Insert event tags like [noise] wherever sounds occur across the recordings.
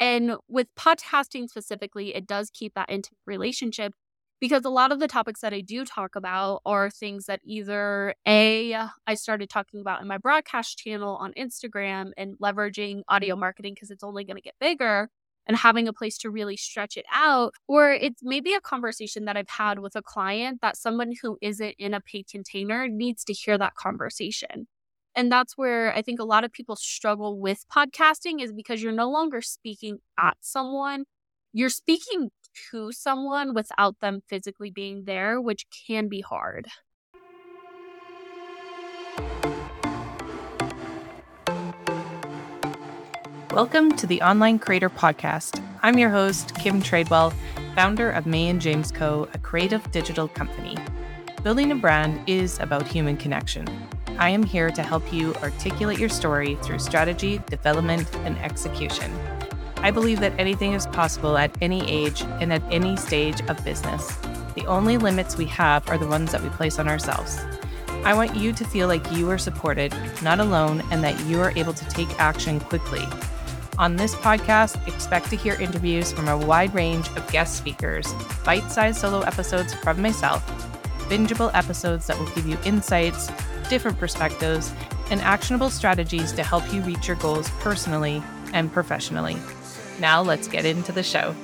And with podcasting specifically, it does keep that intimate relationship because a lot of the topics that I do talk about are things that either A, I started talking about in my broadcast channel on Instagram and leveraging audio mm-hmm. marketing because it's only going to get bigger and having a place to really stretch it out, or it's maybe a conversation that I've had with a client that someone who isn't in a paid container needs to hear that conversation. And that's where I think a lot of people struggle with podcasting is because you're no longer speaking at someone, you're speaking to someone without them physically being there, which can be hard. Welcome to the Online Creator Podcast. I'm your host, Kim Tradewell, founder of May and James Co., a creative digital company. Building a brand is about human connection. I am here to help you articulate your story through strategy, development, and execution. I believe that anything is possible at any age and at any stage of business. The only limits we have are the ones that we place on ourselves. I want you to feel like you are supported, not alone, and that you are able to take action quickly. On this podcast, expect to hear interviews from a wide range of guest speakers, bite sized solo episodes from myself, bingeable episodes that will give you insights, different perspectives, and actionable strategies to help you reach your goals personally and professionally. Now let's get into the show.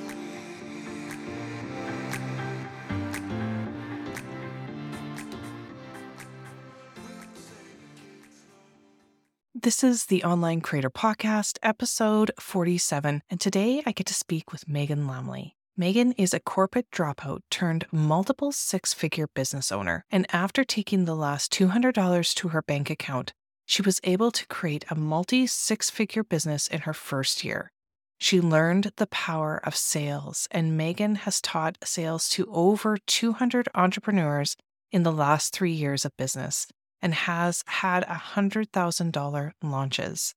This is the Online Creator Podcast, episode 47, and today I get to speak with Meghan Lamle. Meghan is a corporate dropout turned multiple six figure business owner, and after taking the last $200 to her bank account, she was able to create a multi six figure business in her first year. She learned the power of sales, and Meghan has taught sales to over 200 entrepreneurs in the last three years of business and has had $100,000 launches.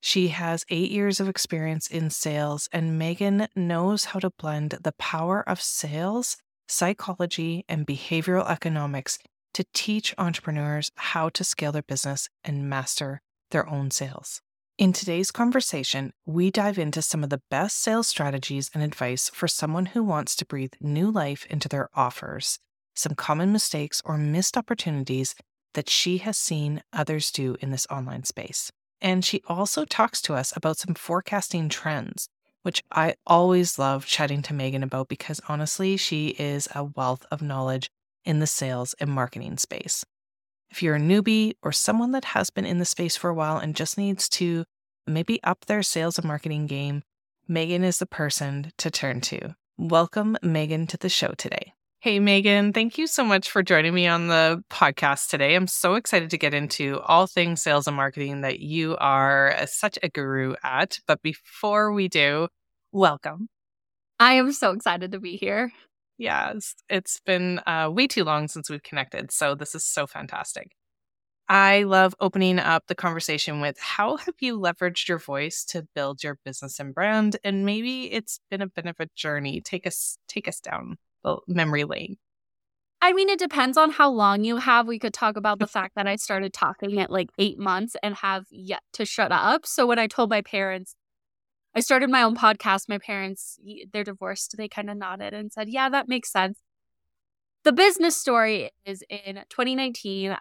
She has eight years of experience in sales, and Meghan knows how to blend the power of sales, psychology, and behavioral economics to teach entrepreneurs how to scale their business and master their own sales. In today's conversation, we dive into some of the best sales strategies and advice for someone who wants to breathe new life into their offers, some common mistakes or missed opportunities that she has seen others do in this online space. And she also talks to us about some forecasting trends, which I always love chatting to Meghan about because honestly, she is a wealth of knowledge in the sales and marketing space. If you're a newbie or someone that has been in the space for a while and just needs to maybe up their sales and marketing game, Meghan is the person to turn to. Welcome, Meghan, to the show today. Hey, Meghan, thank you so much for joining me on the podcast today. I'm so excited to get into all things sales and marketing that you are such a guru at. But before we do, welcome. I am so excited to be here. Yes, it's been uh, way too long since we've connected. So this is so fantastic. I love opening up the conversation with how have you leveraged your voice to build your business and brand? And maybe it's been a bit of a journey. Take us take us down memory lane. I mean, it depends on how long you have. We could talk about the fact that I started talking at like eight months and have yet to shut up. So when I told my parents I started my own podcast. My parents, they're divorced. They kind of nodded and said, Yeah, that makes sense. The business story is in 2019.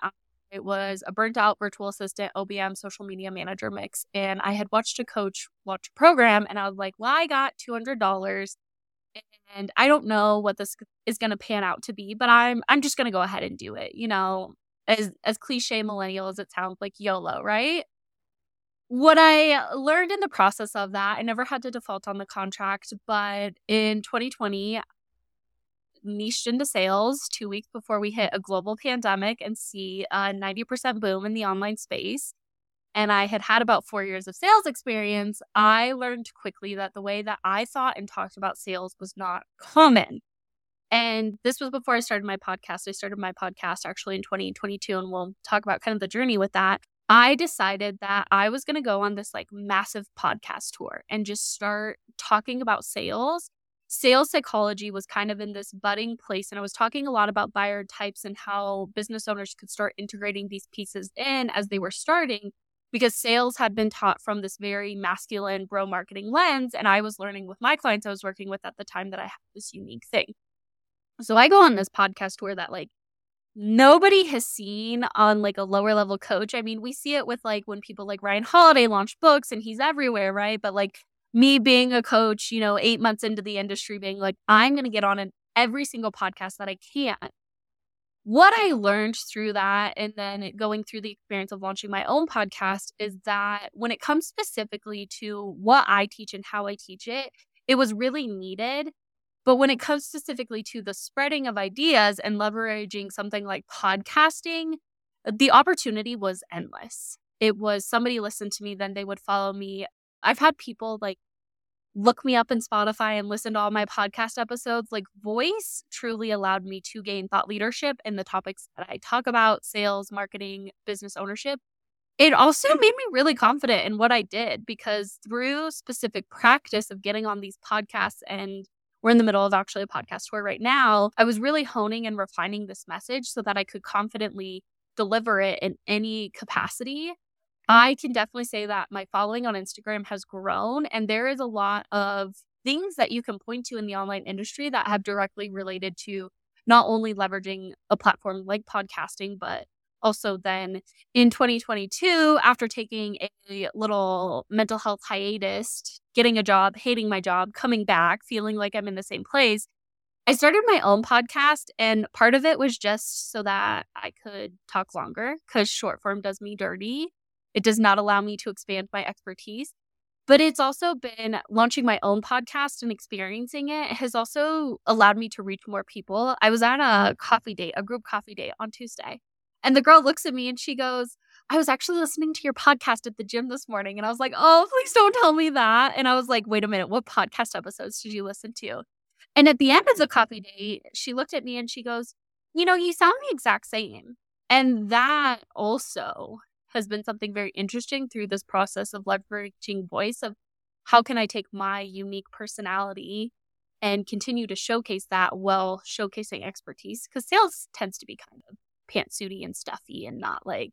It was a burnt out virtual assistant, OBM, social media manager mix. And I had watched a coach launch a program and I was like, Well, I got $200 and I don't know what this is going to pan out to be, but I'm I'm just going to go ahead and do it. You know, as as cliche millennial as it sounds like YOLO, right? what I learned in the process of that, I never had to default on the contract, but in 2020, niched into sales two weeks before we hit a global pandemic and see a 90% boom in the online space. And I had had about four years of sales experience. I learned quickly that the way that I thought and talked about sales was not common. And this was before I started my podcast. I started my podcast actually in 2022, and we'll talk about kind of the journey with that. I decided that I was going to go on this like massive podcast tour and just start talking about sales. Sales psychology was kind of in this budding place. And I was talking a lot about buyer types and how business owners could start integrating these pieces in as they were starting. Because sales had been taught from this very masculine bro marketing lens. And I was learning with my clients I was working with at the time that I had this unique thing. So I go on this podcast tour that like nobody has seen on like a lower level coach. I mean, we see it with like when people like Ryan Holiday launch books and he's everywhere, right? But like me being a coach, you know, eight months into the industry, being like, I'm going to get on an every single podcast that I can. What I learned through that and then going through the experience of launching my own podcast is that when it comes specifically to what I teach and how I teach it, it was really needed. But when it comes specifically to the spreading of ideas and leveraging something like podcasting, the opportunity was endless. It was somebody listened to me, then they would follow me. I've had people like look me up in Spotify and listen to all my podcast episodes. Like, voice truly allowed me to gain thought leadership in the topics that I talk about sales, marketing, business ownership. It also mm. made me really confident in what I did because through specific practice of getting on these podcasts, and we're in the middle of actually a podcast tour right now, I was really honing and refining this message so that I could confidently deliver it in any capacity I can definitely say that my following on Instagram has grown, and there is a lot of things that you can point to in the online industry that have directly related to not only leveraging a platform like podcasting, but also then in 2022, after taking a little mental health hiatus, getting a job, hating my job, coming back, feeling like I'm in the same place, I started my own podcast. And part of it was just so that I could talk longer because short form does me dirty. It does not allow me to expand my expertise. But it's also been launching my own podcast and experiencing it has also allowed me to reach more people. I was at a coffee date, a group coffee date on Tuesday. And the girl looks at me and she goes, I was actually listening to your podcast at the gym this morning. And I was like, oh, please don't tell me that. And I was like, wait a minute, what podcast episodes did you listen to? And at the end of the coffee date, she looked at me and she goes, you know, you sound the exact same. And that also has been something very interesting through this process of leveraging voice of how can I take my unique personality and continue to showcase that while showcasing expertise because sales tends to be kind of pantsuity and stuffy and not like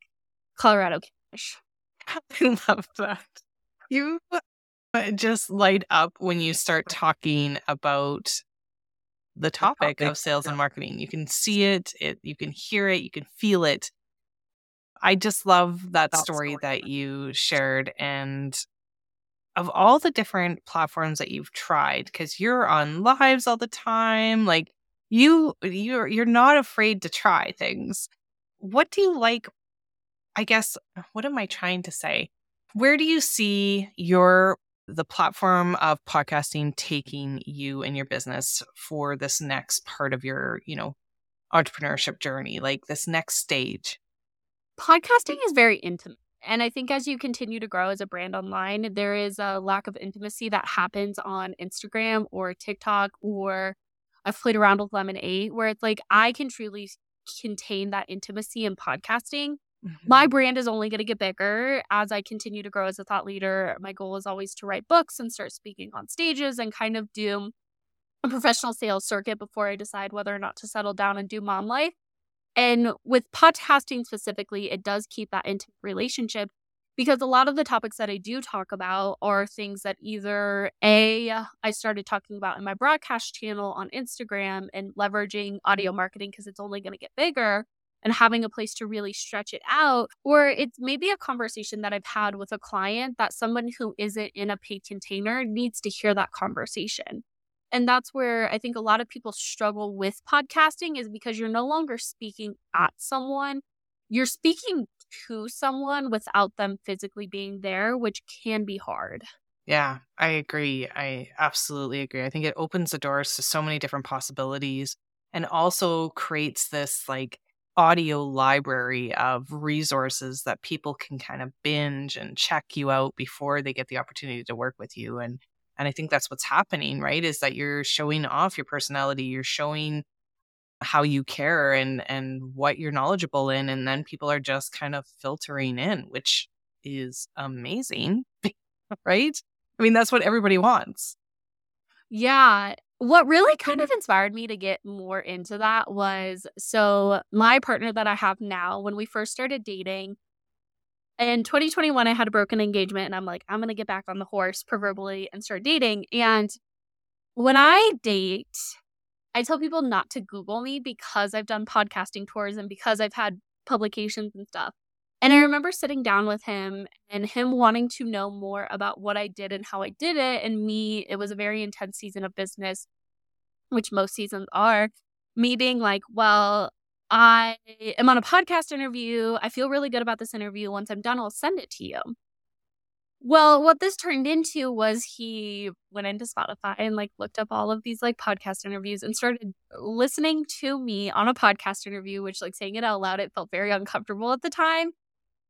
Colorado cash. [laughs] I love that. You uh, just light up when you start talking about the topic, the topic of sales and marketing. You can see it, it you can hear it, you can feel it. I just love that, that story, story that you shared and of all the different platforms that you've tried cuz you're on lives all the time like you you're you're not afraid to try things. What do you like I guess what am I trying to say? Where do you see your the platform of podcasting taking you and your business for this next part of your, you know, entrepreneurship journey, like this next stage? Podcasting is very intimate. And I think as you continue to grow as a brand online, there is a lack of intimacy that happens on Instagram or TikTok or I've played around with Lemon8 where it's like I can truly contain that intimacy in podcasting. Mm-hmm. My brand is only going to get bigger as I continue to grow as a thought leader. My goal is always to write books and start speaking on stages and kind of do a professional sales circuit before I decide whether or not to settle down and do mom life. And with podcasting specifically, it does keep that intimate relationship because a lot of the topics that I do talk about are things that either A, I started talking about in my broadcast channel on Instagram and leveraging audio marketing because it's only going to get bigger and having a place to really stretch it out, or it's maybe a conversation that I've had with a client that someone who isn't in a paid container needs to hear that conversation. And that's where I think a lot of people struggle with podcasting is because you're no longer speaking at someone, you're speaking to someone without them physically being there, which can be hard. Yeah, I agree. I absolutely agree. I think it opens the doors to so many different possibilities and also creates this like audio library of resources that people can kind of binge and check you out before they get the opportunity to work with you. And and I think that's what's happening, right? Is that you're showing off your personality, you're showing how you care and and what you're knowledgeable in and then people are just kind of filtering in, which is amazing, [laughs] right? I mean, that's what everybody wants. Yeah. What really kind of inspired me to get more into that was so my partner that I have now, when we first started dating, in 2021, I had a broken engagement and I'm like, I'm to get back on the horse, proverbially, and start dating. And when I date, I tell people not to Google me because I've done podcasting tours and because I've had publications and stuff. And I remember sitting down with him and him wanting to know more about what I did and how I did it. And me, it was a very intense season of business, which most seasons are. Me being like, well, I am on a podcast interview. I feel really good about this interview. Once I'm done, I'll send it to you. Well, what this turned into was he went into Spotify and like looked up all of these like podcast interviews and started listening to me on a podcast interview, which like saying it out loud, it felt very uncomfortable at the time.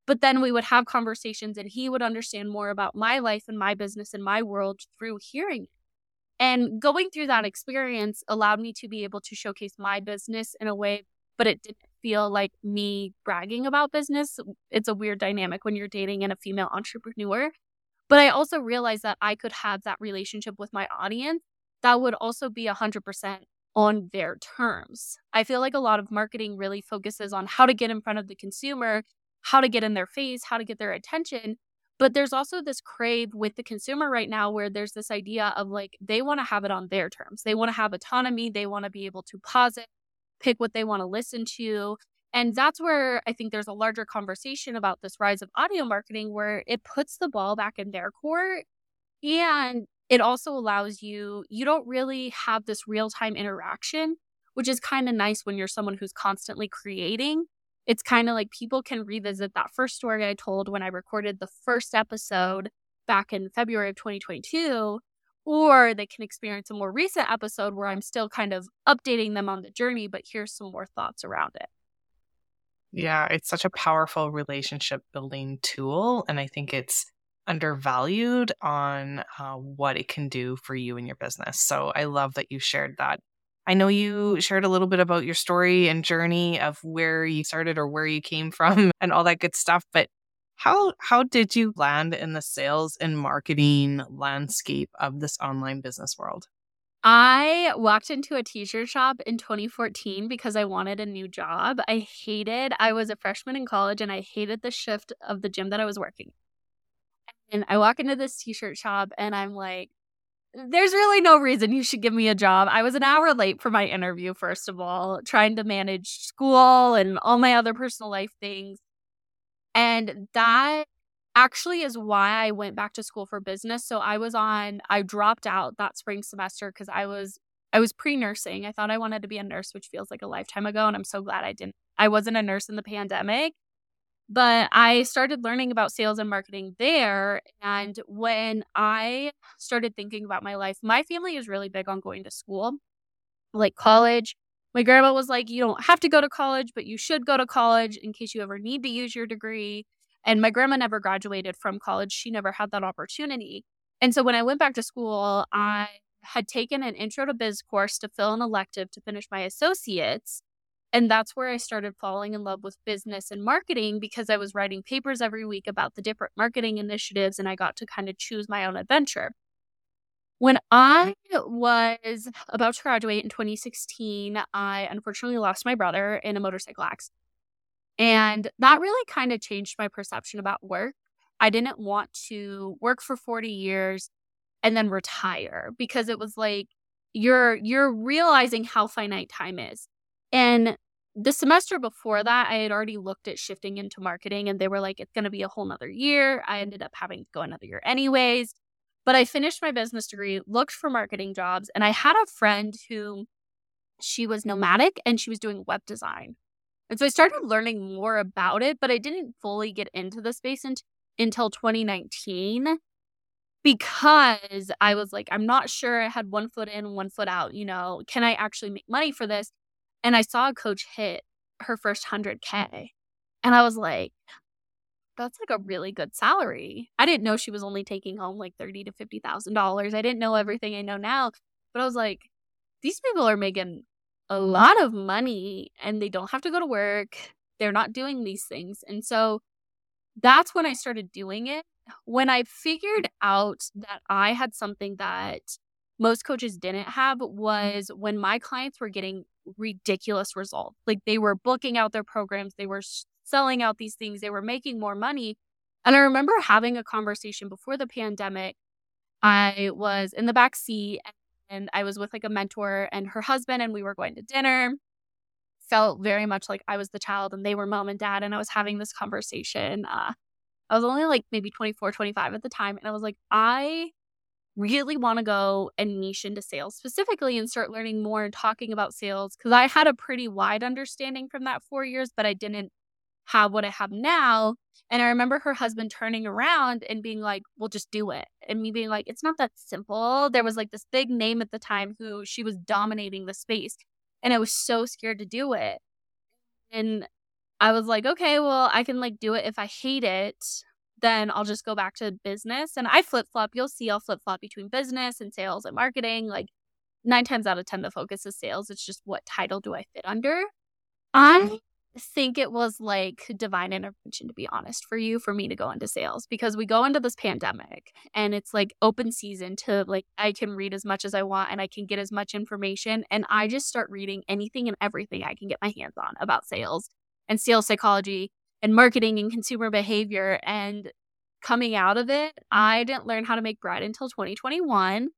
But then we would have conversations and he would understand more about my life and my business and my world through hearing it. And going through that experience allowed me to be able to showcase my business in a way but it didn't feel like me bragging about business. It's a weird dynamic when you're dating and a female entrepreneur. But I also realized that I could have that relationship with my audience that would also be 100% on their terms. I feel like a lot of marketing really focuses on how to get in front of the consumer, how to get in their face, how to get their attention. But there's also this crave with the consumer right now where there's this idea of like they want to have it on their terms. They want to have autonomy. They want to be able to pause it pick what they want to listen to. And that's where I think there's a larger conversation about this rise of audio marketing where it puts the ball back in their court and it also allows you, you don't really have this real time interaction, which is kind of nice when you're someone who's constantly creating. It's kind of like people can revisit that first story I told when I recorded the first episode back in February of 2022 or they can experience a more recent episode where I'm still kind of updating them on the journey, but here's some more thoughts around it. Yeah, it's such a powerful relationship building tool. And I think it's undervalued on uh, what it can do for you and your business. So I love that you shared that. I know you shared a little bit about your story and journey of where you started or where you came [laughs] from and all that good stuff, but how how did you land in the sales and marketing landscape of this online business world? I walked into a t-shirt shop in 2014 because I wanted a new job. I hated I was a freshman in college and I hated the shift of the gym that I was working. And I walk into this t-shirt shop and I'm like there's really no reason you should give me a job. I was an hour late for my interview first of all, trying to manage school and all my other personal life things. And that actually is why I went back to school for business. So I was on I dropped out that spring semester cuz I was I was pre-nursing. I thought I wanted to be a nurse, which feels like a lifetime ago and I'm so glad I didn't. I wasn't a nurse in the pandemic. But I started learning about sales and marketing there and when I started thinking about my life, my family is really big on going to school. Like college, my grandma was like, You don't have to go to college, but you should go to college in case you ever need to use your degree. And my grandma never graduated from college. She never had that opportunity. And so when I went back to school, I had taken an intro to biz course to fill an elective to finish my associates. And that's where I started falling in love with business and marketing because I was writing papers every week about the different marketing initiatives and I got to kind of choose my own adventure. When I mm-hmm. was about to graduate in 2016, I unfortunately lost my brother in a motorcycle accident. And that really kind of changed my perception about work. I didn't want to work for 40 years and then retire because it was like you're you're realizing how finite time is. And the semester before that, I had already looked at shifting into marketing and they were like, it's going to be a whole nother year. I ended up having to go another year anyways. But I finished my business degree, looked for marketing jobs, and I had a friend who she was nomadic and she was doing web design. And so I started learning more about it, but I didn't fully get into the space in- until 2019 because I was like, I'm not sure. I had one foot in, one foot out. You know, can I actually make money for this? And I saw a coach hit her first 100K. And I was like, that's like a really good salary. I didn't know she was only taking home like thirty to fifty thousand dollars. I didn't know everything I know now, but I was like, these people are making a lot of money and they don't have to go to work. They're not doing these things. And so that's when I started doing it. When I figured out that I had something that most coaches didn't have was when my clients were getting ridiculous results. Like they were booking out their programs, they were selling out these things, they were making more money. And I remember having a conversation before the pandemic. I was in the back seat and I was with like a mentor and her husband, and we were going to dinner. Felt very much like I was the child and they were mom and dad. And I was having this conversation. Uh, I was only like maybe 24, 25 at the time. And I was like, I really want to go and niche into sales specifically and start learning more and talking about sales because I had a pretty wide understanding from that four years, but I didn't have what I have now. And I remember her husband turning around and being like, well, just do it. And me being like, it's not that simple. There was like this big name at the time who she was dominating the space. And I was so scared to do it. And I was like, okay, well, I can like do it if I hate it then I'll just go back to business. And I flip flop. You'll see I'll flip flop between business and sales and marketing. Like nine times out of 10, the focus is sales. It's just what title do I fit under? I think it was like divine intervention, to be honest, for you, for me to go into sales because we go into this pandemic and it's like open season to like, I can read as much as I want and I can get as much information. And I just start reading anything and everything I can get my hands on about sales and sales psychology and marketing and consumer behavior. And coming out of it, I didn't learn how to make bread until 2021,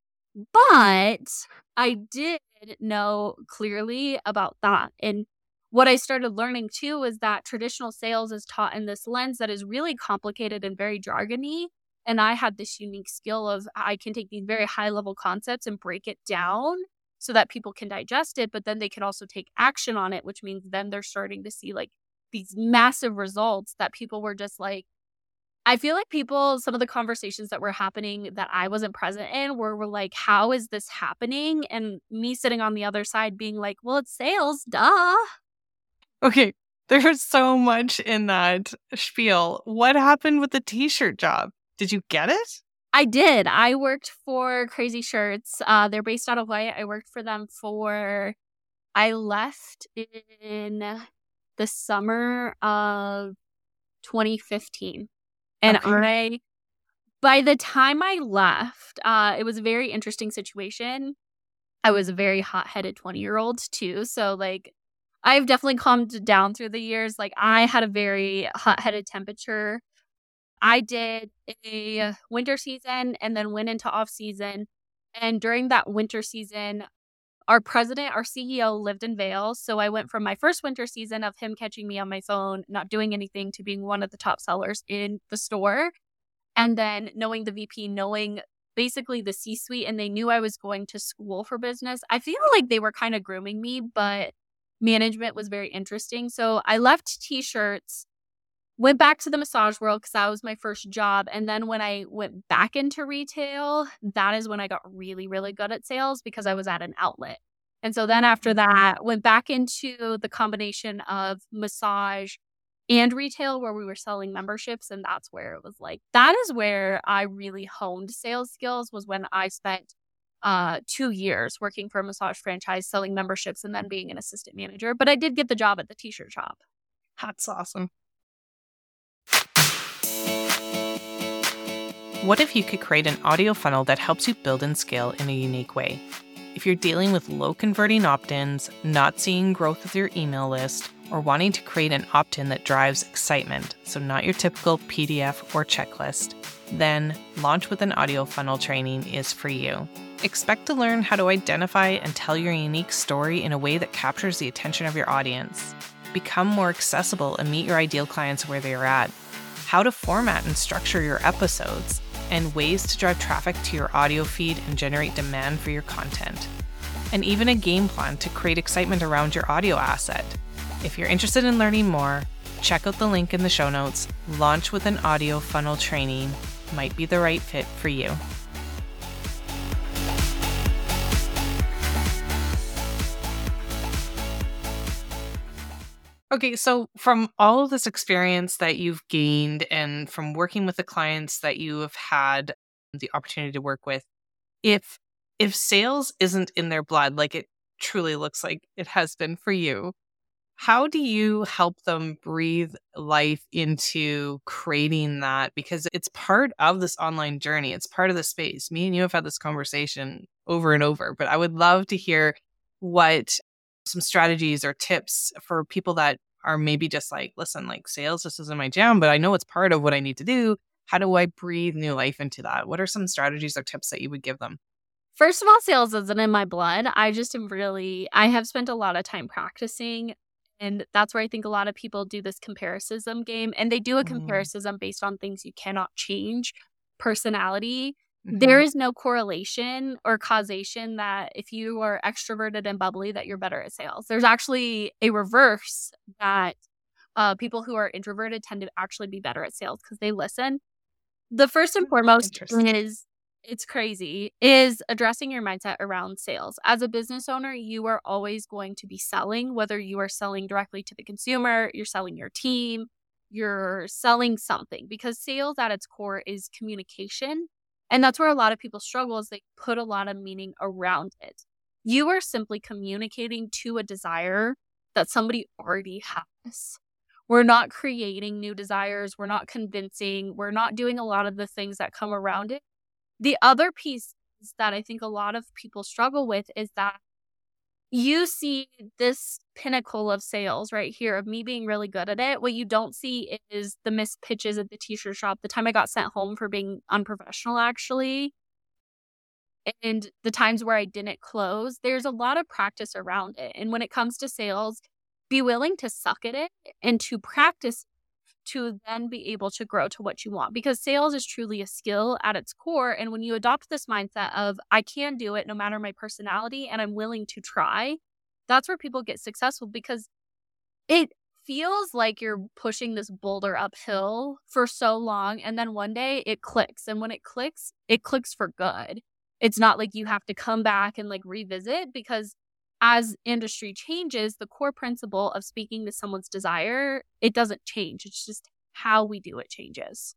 but I did know clearly about that. And what I started learning too is that traditional sales is taught in this lens that is really complicated and very jargony. And I had this unique skill of I can take these very high level concepts and break it down so that people can digest it, but then they can also take action on it, which means then they're starting to see like these massive results that people were just like I feel like people, some of the conversations that were happening that I wasn't present in were, were like, how is this happening? And me sitting on the other side being like, well, it's sales, duh. Okay. There's so much in that spiel. What happened with the t shirt job? Did you get it? I did. I worked for Crazy Shirts. Uh, they're based out of Hawaii. I worked for them for, I left in the summer of 2015. And okay. I, by the time I left, uh, it was a very interesting situation. I was a very hot headed 20 year old too. So, like, I've definitely calmed down through the years. Like, I had a very hot headed temperature. I did a winter season and then went into off season. And during that winter season, our president, our CEO lived in Vail. So I went from my first winter season of him catching me on my phone, not doing anything, to being one of the top sellers in the store. And then knowing the VP, knowing basically the C suite, and they knew I was going to school for business. I feel like they were kind of grooming me, but management was very interesting. So I left t shirts went back to the massage world because that was my first job. And then when I went back into retail, that is when I got really, really good at sales because I was at an outlet. And so then after mm-hmm. that, went back into the combination of massage and retail where we were selling memberships. And that's where it was like, that is where I really honed sales skills was when I spent uh, two years working for a massage franchise, selling memberships, and then being an assistant manager. But I did get the job at the t shirt shop. That's awesome. What if you could create an audio funnel that helps you build and scale in a unique way? If you're dealing with low converting opt ins, not seeing growth with your email list, or wanting to create an opt in that drives excitement, so not your typical PDF or checklist, then Launch with an Audio Funnel training is for you. Expect to learn how to identify and tell your unique story in a way that captures the attention of your audience. Become more accessible and meet your ideal clients where they are at. How to format and structure your episodes and ways to drive traffic to your audio feed and generate demand for your content. And even a game plan to create excitement around your audio asset. If you're interested in learning more, check out the link in the show notes. Launch with an audio funnel training might be the right fit for you. Okay, so from all of this experience that you've gained and from working with the clients that you have had the opportunity to work with, if if sales isn't in their blood like it truly looks like it has been for you, how do you help them breathe life into creating that because it's part of this online journey, it's part of the space. Me and you have had this conversation over and over, but I would love to hear what some strategies or tips for people that are maybe just like, listen, like sales, this isn't my jam, but I know it's part of what I need to do. How do I breathe new life into that? What are some strategies or tips that you would give them? First of all, sales isn't in my blood. I just am really, I have spent a lot of time practicing. And that's where I think a lot of people do this comparison game. And they do a mm. comparison based on things you cannot change personality. Mm-hmm. There is no correlation or causation that if you are extroverted and bubbly, that you're better at sales. There's actually a reverse that uh, people who are introverted tend to actually be better at sales because they listen. The first and foremost is it's crazy is addressing your mindset around sales. As a business owner, you are always going to be selling, whether you are selling directly to the consumer, you're selling your team, you're selling something because sales at its core is communication. And that's where a lot of people struggle is they put a lot of meaning around it. You are simply communicating to a desire that somebody already has. We're not creating new desires. We're not convincing. We're not doing a lot of the things that come around it. The other piece that I think a lot of people struggle with is that you see this pinnacle of sales right here of me being really good at it. What you don't see is the missed pitches at the t-shirt shop, the time I got sent home for being unprofessional actually. And the times where I didn't close, there's a lot of practice around it. And when it comes to sales, be willing to suck at it and to practice to then be able to grow to what you want because sales is truly a skill at its core. And when you adopt this mindset of, I can do it no matter my personality and I'm willing to try, that's where people get successful because it feels like you're pushing this boulder uphill for so long. And then one day it clicks. And when it clicks, it clicks for good. It's not like you have to come back and like revisit because as industry changes, the core principle of speaking to someone's desire, it doesn't change. It's just how we do it changes.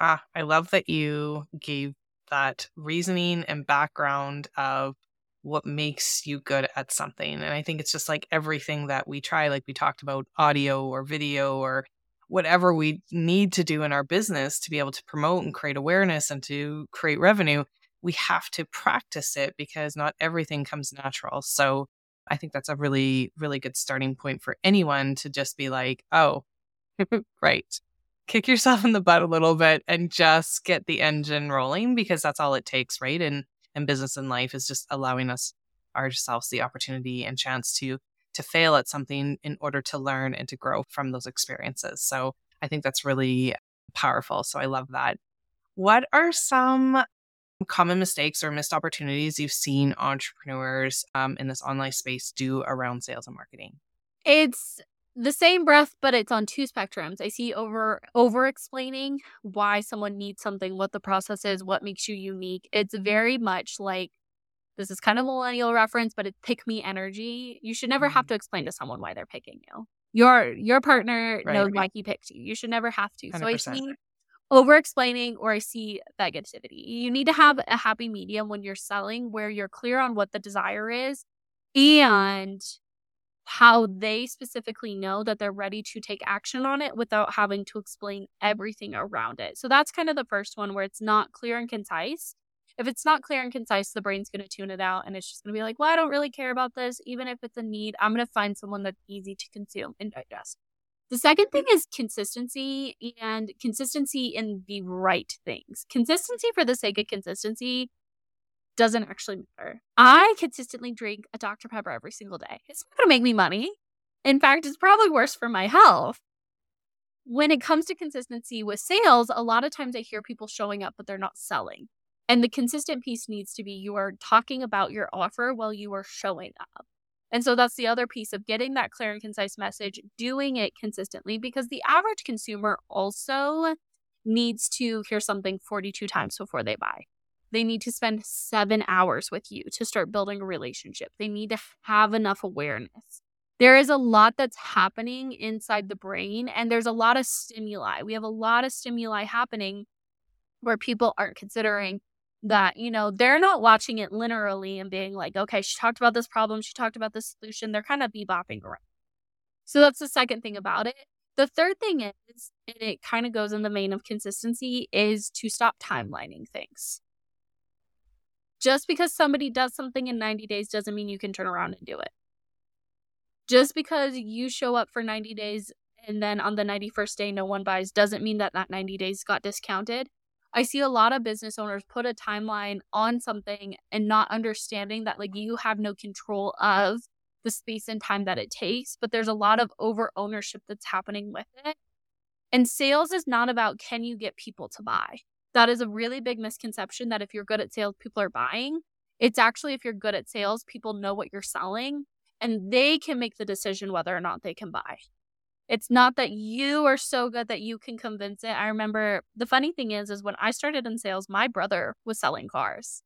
Ah, I love that you gave that reasoning and background of what makes you good at something. And I think it's just like everything that we try, like we talked about audio or video or whatever we need to do in our business to be able to promote and create awareness and to create revenue we have to practice it because not everything comes natural. So I think that's a really, really good starting point for anyone to just be like, oh, [laughs] right. Kick yourself in the butt a little bit and just get the engine rolling because that's all it takes, right? And and business and life is just allowing us ourselves the opportunity and chance to to fail at something in order to learn and to grow from those experiences. So I think that's really powerful. So I love that. What are some common mistakes or missed opportunities you've seen entrepreneurs um, in this online space do around sales and marketing? It's the same breath, but it's on two spectrums. I see over over explaining why someone needs something, what the process is, what makes you unique. It's very much like this is kind of millennial reference, but it's pick me energy. You should never have mm-hmm. to explain to someone why they're picking you. Your your partner right, knows right. why he picked you. You should never have to. 100%. So I see over explaining or I see negativity. You need to have a happy medium when you're selling where you're clear on what the desire is and how they specifically know that they're ready to take action on it without having to explain everything around it. So that's kind of the first one where it's not clear and concise. If it's not clear and concise, the brain's going to tune it out and it's just going to be like, well, I don't really care about this. Even if it's a need, I'm going to find someone that's easy to consume and digest. The second mm. thing is consistency and consistency in the right things. Consistency for the sake of consistency doesn't actually matter. I consistently drink a Dr. Pepper every single day. It's not going to make me money. In fact, it's probably worse for my health. When it comes to consistency with sales, a lot of times I hear people showing up, but they're not selling. And the consistent piece needs to be you are talking about your offer while you are showing up. And so that's the other piece of getting that clear and concise message, doing it consistently, because the average consumer also needs to hear something 42 times before they buy. They need to spend seven hours with you to start building a relationship. They need to have enough awareness. There is a lot that's happening inside the brain, and there's a lot of stimuli. We have a lot of stimuli happening where people aren't considering that you know they're not watching it linearly and being like okay she talked about this problem she talked about this solution they're kind of bebopping around. So that's the second thing about it. The third thing is and it kind of goes in the vein of consistency is to stop timelining things. Just because somebody does something in 90 days doesn't mean you can turn around and do it. Just because you show up for 90 days and then on the 91st day no one buys doesn't mean that that 90 days got discounted. I see a lot of business owners put a timeline on something and not understanding that like you have no control of the space and time that it takes, but there's a lot of over ownership that's happening with it. And sales is not about can you get people to buy. That is a really big misconception that if you're good at sales, people are buying. It's actually if you're good at sales, people know what you're selling and they can make the decision whether or not they can buy. It's not that you are so good that you can convince it. I remember the funny thing is is when I started in sales, my brother was selling cars.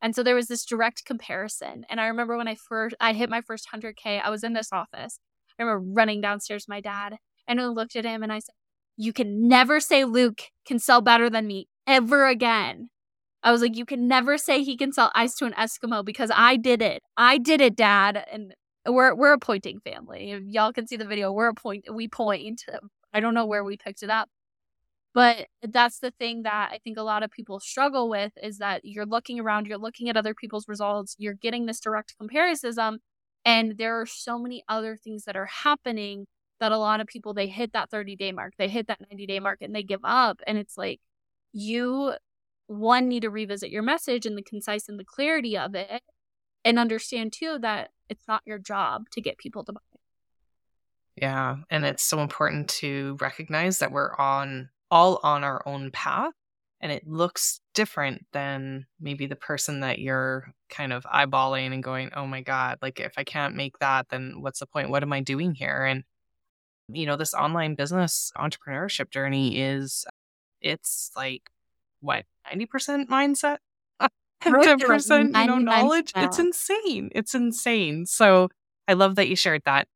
And so there was this direct comparison. And I remember when I first I hit my first 100k, I was in this office. I remember running downstairs to my dad and I looked at him and I said, "You can never say Luke can sell better than me ever again." I was like, "You can never say he can sell ice to an Eskimo because I did it. I did it, dad." And we're we're a pointing family. Y'all can see the video, we're a point. We point. I don't know where we picked it up, but that's the thing that I think a lot of people struggle with is that you're looking around, you're looking at other people's results, you're getting this direct comparison, and there are so many other things that are happening that a lot of people they hit that 30 day mark, they hit that 90 day mark, and they give up, and it's like you one need to revisit your message and the concise and the clarity of it and understand too that it's not your job to get people to buy. Yeah, and it's so important to recognize that we're on all on our own path and it looks different than maybe the person that you're kind of eyeballing and going, "Oh my god, like if I can't make that, then what's the point? What am I doing here?" And you know, this online business entrepreneurship journey is it's like what 90% mindset 10% you know knowledge it's insane it's insane so i love that you shared that.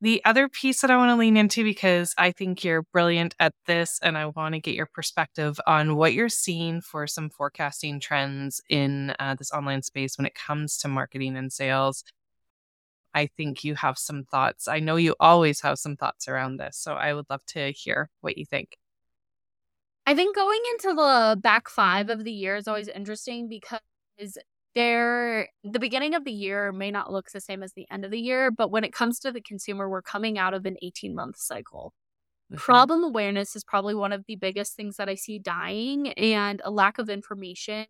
The other piece that i want to lean into because i think you're brilliant at this and i want to get your perspective on what you're seeing for some forecasting trends in uh, this online space when it comes to marketing and sales. I think you have some thoughts i know you always have some thoughts around this so i would love to hear what you think I think going into the back five of the year is always interesting because there the beginning of the year may not look the same as the end of the year, but when it comes to the consumer, we're coming out of an 18 month cycle. Mm-hmm. Problem awareness is probably one of the biggest things that I see dying and a lack of information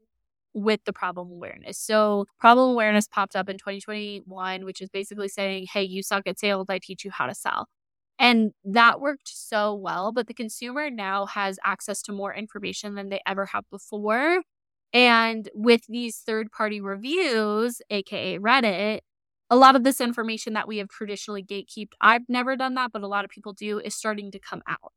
with the problem awareness. So, problem awareness popped up in 2021, which is basically saying, Hey, you suck at sales. I teach you how to sell. And that worked so well. But the consumer now has access to more information than they ever have before. And with these third party reviews, AKA Reddit, a lot of this information that we have traditionally gatekept, I've never done that, but a lot of people do, is starting to come out.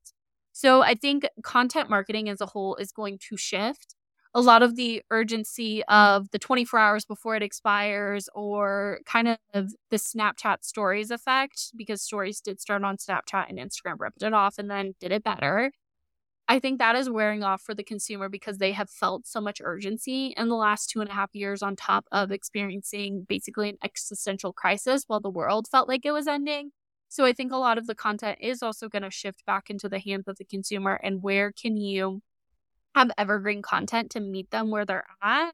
So I think content marketing as a whole is going to shift a lot of the urgency of the 24 hours before it expires or kind of the Snapchat stories effect because stories did start on Snapchat and Instagram ripped it off and then did it better. I think that is wearing off for the consumer because they have felt so much urgency in the last two and a half years on top of experiencing basically an existential crisis while the world felt like it was ending. So I think a lot of the content is also going to shift back into the hands of the consumer and where can you have evergreen content to meet them where they're at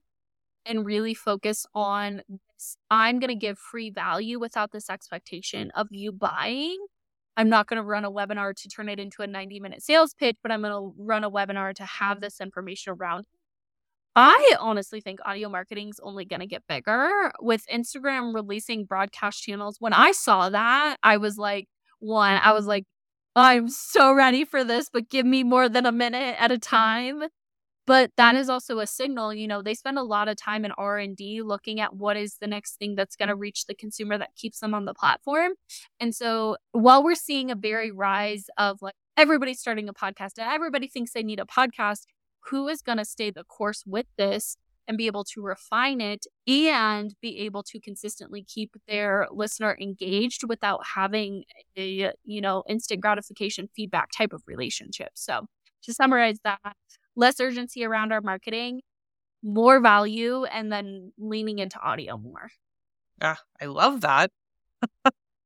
and really focus on this. I'm going to give free value without this expectation of you buying. I'm not going to run a webinar to turn it into a 90 minute sales pitch, but I'm going to run a webinar to have this information around. I honestly think audio marketing is only going to get bigger with Instagram releasing broadcast channels. When I saw that, I was like, one, I was like, I'm so ready for this, but give me more than a minute at a time. But that is also a signal, you know, they spend a lot of time in R&D looking at what is the next thing that's going to reach the consumer that keeps them on the platform. And so while we're seeing a very rise of like everybody starting a podcast and everybody thinks they need a podcast, who is going to stay the course with this and be able to refine it and be able to consistently keep their listener engaged without having a you know instant gratification feedback type of relationship. So to summarize that less urgency around our marketing more value and then leaning into audio more. Yeah i love that. [laughs]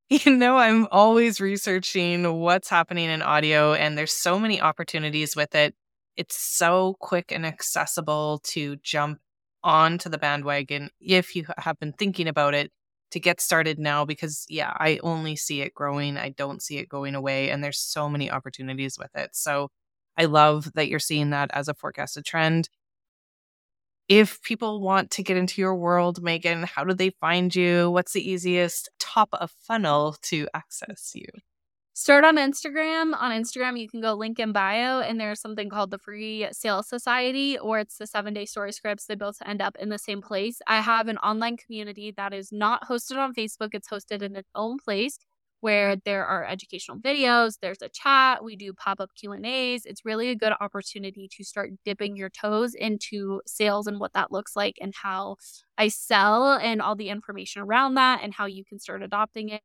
You know i'm always researching what's happening in audio and there's so many opportunities with it. It's so quick and accessible to jump onto the bandwagon if you have been thinking about it to get started now because yeah, I only see it growing. I don't see it going away and there's so many opportunities with it. So I love that you're seeing that as a forecasted trend. If people want to get into your world, Meghan, how do they find you? What's the easiest top of funnel to access you? Start on Instagram. On Instagram, you can go link in bio, and there's something called the Free Sales Society, or it's the seven day story scripts. They both end up in the same place. I have an online community that is not hosted on Facebook, it's hosted in its own place where there are educational videos there's a chat we do pop-up q and a's it's really a good opportunity to start dipping your toes into sales and what that looks like and how i sell and all the information around that and how you can start adopting it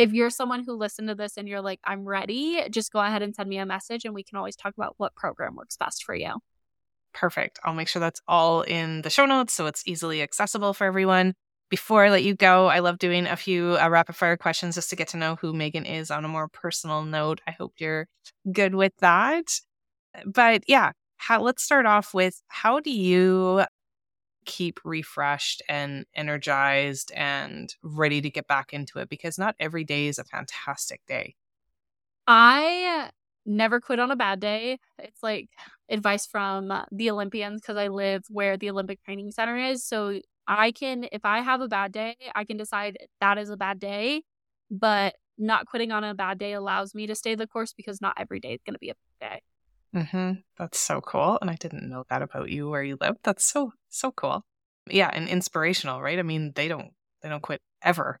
if you're someone who listened to this and you're like i'm ready just go ahead and send me a message and we can always talk about what program works best for you perfect i'll make sure that's all in the show notes so it's easily accessible for everyone before I let you go, I love doing a few uh, rapid fire questions just to get to know who Meghan is on a more personal note. I hope you're good with that. But yeah, how, let's start off with how do you keep refreshed and energized and ready to get back into it? Because not every day is a fantastic day. I never quit on a bad day. It's like advice from the Olympians because I live where the Olympic Training Center is. So I can, if I have a bad day, I can decide that is a bad day, but not quitting on a bad day allows me to stay the course because not every day is going to be a bad day. Mm-hmm. That's so cool. And I didn't know that about you where you live. That's so, so cool. Yeah. And inspirational, right? I mean, they don't, they don't quit ever.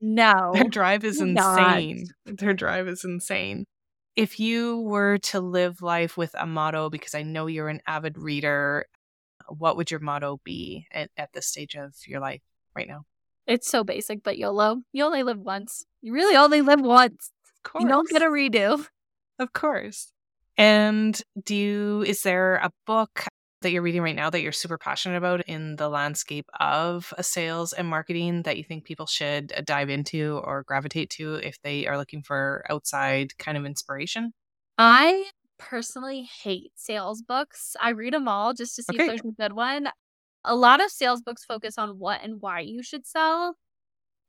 No. Their drive is insane. Not. Their drive is insane. If you were to live life with a motto, because I know you're an avid reader, what would your motto be at, at this stage of your life right now? It's so basic, but YOLO. You only live once. You really only live once. Of course. You don't get a redo. Of course. And do you, is there a book that you're reading right now that you're super passionate about in the landscape of sales and marketing that you think people should uh, dive into or gravitate to if they are looking for outside kind of inspiration? I personally hate sales books. I read them all just to see okay. if there's a good one. A lot of sales books focus on what and why you should sell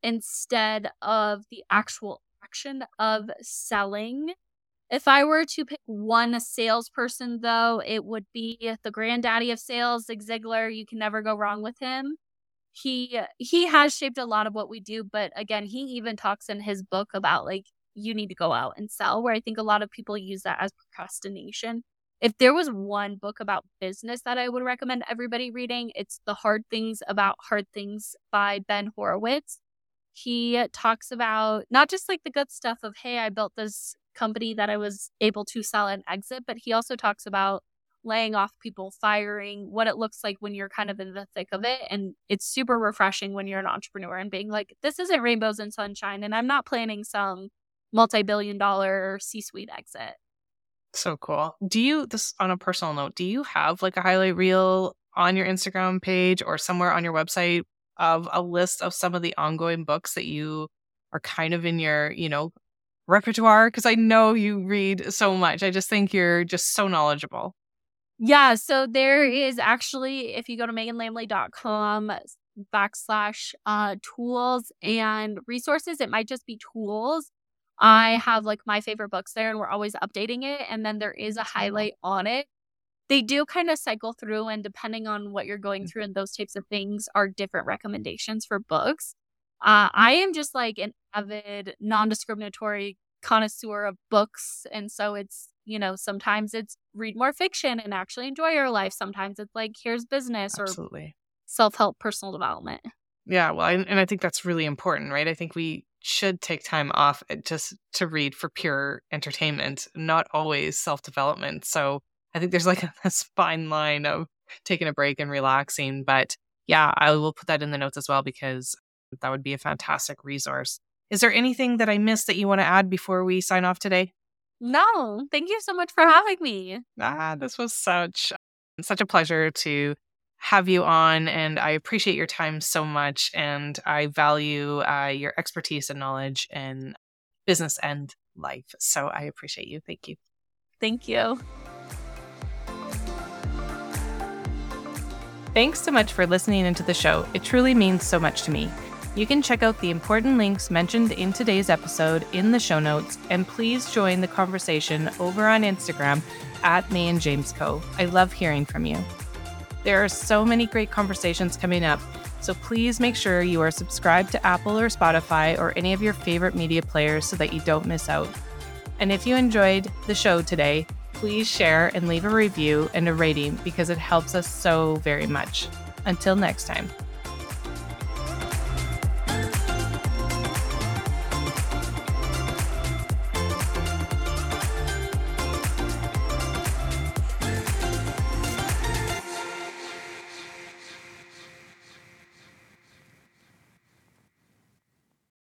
instead of the actual action of selling. If I were to pick one salesperson, though, it would be the granddaddy of sales, Zig Ziglar. You can never go wrong with him. He he has shaped a lot of what we do, but again, he even talks in his book about like you need to go out and sell, where I think a lot of people use that as procrastination. If there was one book about business that I would recommend everybody reading, it's The Hard Things About Hard Things by Ben Horowitz. He talks about not just like the good stuff of, hey, I built this company that I was able to sell and exit, but he also talks about laying off people, firing, what it looks like when you're kind of in the thick of it. And it's super refreshing when you're an entrepreneur and being like, this isn't rainbows and sunshine. And I'm not planning some multi-billion dollar C-suite exit. So cool. Do you this on a personal note, do you have like a highlight reel on your Instagram page or somewhere on your website of a list of some of the ongoing books that you are kind of in your, you know, repertoire because I know you read so much. I just think you're just so knowledgeable. Yeah, so there is actually if you go to meghanlamle.com backslash uh tools and resources, it might just be tools I have like my favorite books there and we're always updating it. And then there is a highlight on it. They do kind of cycle through, and depending on what you're going mm. through and those types of things, are different recommendations for books. Uh, I am just like an avid, non discriminatory connoisseur of books. And so it's, you know, sometimes it's read more fiction and actually enjoy your life. Sometimes it's like, here's business Absolutely. or self help, personal development. Yeah. Well, I, and I think that's really important, right? I think we should take time off eh, just to read for pure entertainment, not always self development. So I think there's like [laughs] a, this fine line of taking a break and relaxing. But yeah, I will put that in the notes as well because that would be a fantastic resource. Is there anything that I missed that you want to add before we sign off today? No, thank you so much for having me. Ah, this was such such a pleasure to have you on, and I appreciate your time so much. And I value uh, your expertise and knowledge in business and life. So I appreciate you. Thank you. Thank you. Thanks so much for listening into the show. It truly means so much to me. You can check out the important links mentioned in today's episode in the show notes, and please join the conversation over on Instagram at May and James Co. I love hearing from you. There are so many great conversations coming up, so please make sure you are subscribed to Apple or Spotify or any of your favorite media players so that you don't miss out. And if you enjoyed the show today, please share and leave a review and a rating because it helps us so very much. Until next time.